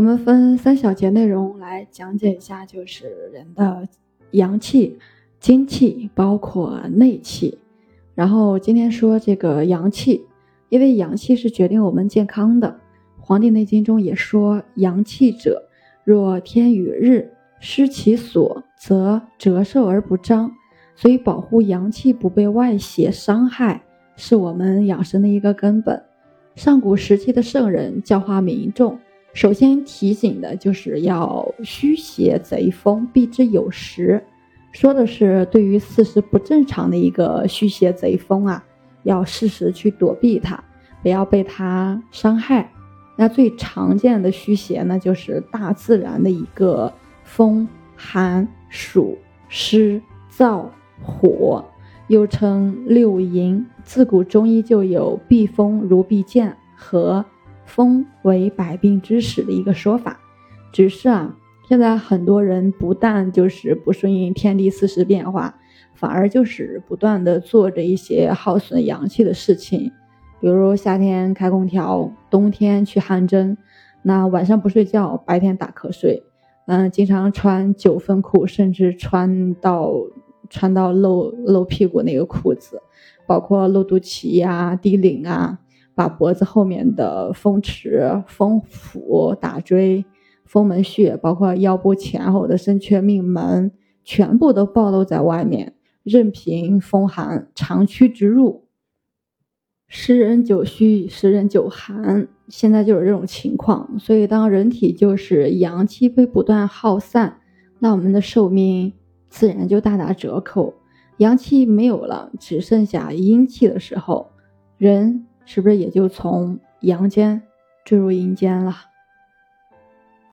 我们分三小节内容来讲解一下，就是人的阳气、精气，包括内气。然后今天说这个阳气，因为阳气是决定我们健康的，《黄帝内经》中也说：“阳气者，若天与日，失其所，则折寿而不彰。”所以保护阳气不被外邪伤害，是我们养生的一个根本。上古时期的圣人教化民众，首先提醒的就是要虚邪贼风，避之有时。说的是对于四时不正常的一个虚邪贼风啊，要适时去躲避它，不要被它伤害。那最常见的虚邪呢，就是大自然的一个风、寒、暑、湿、燥。火又称六淫，自古中医就有“避风如避剑”和“风为百病之始”的一个说法。只是啊，现在很多人不但就是不顺应天地四时变化，反而就是不断的做着一些耗损阳气的事情，比如夏天开空调，冬天去汗蒸，那晚上不睡觉，白天打瞌睡，嗯，经常穿九分裤，甚至穿到。穿到露露屁股那个裤子，包括露肚脐呀、低领啊，把脖子后面的风池、风府、大椎、风门穴，包括腰部前后的生缺命门，全部都暴露在外面，任凭风寒长驱直入。十人九虚，十人九寒，现在就是这种情况。所以，当人体就是阳气被不断耗散，那我们的寿命。自然就大打折扣，阳气没有了，只剩下阴气的时候，人是不是也就从阳间坠入阴间了？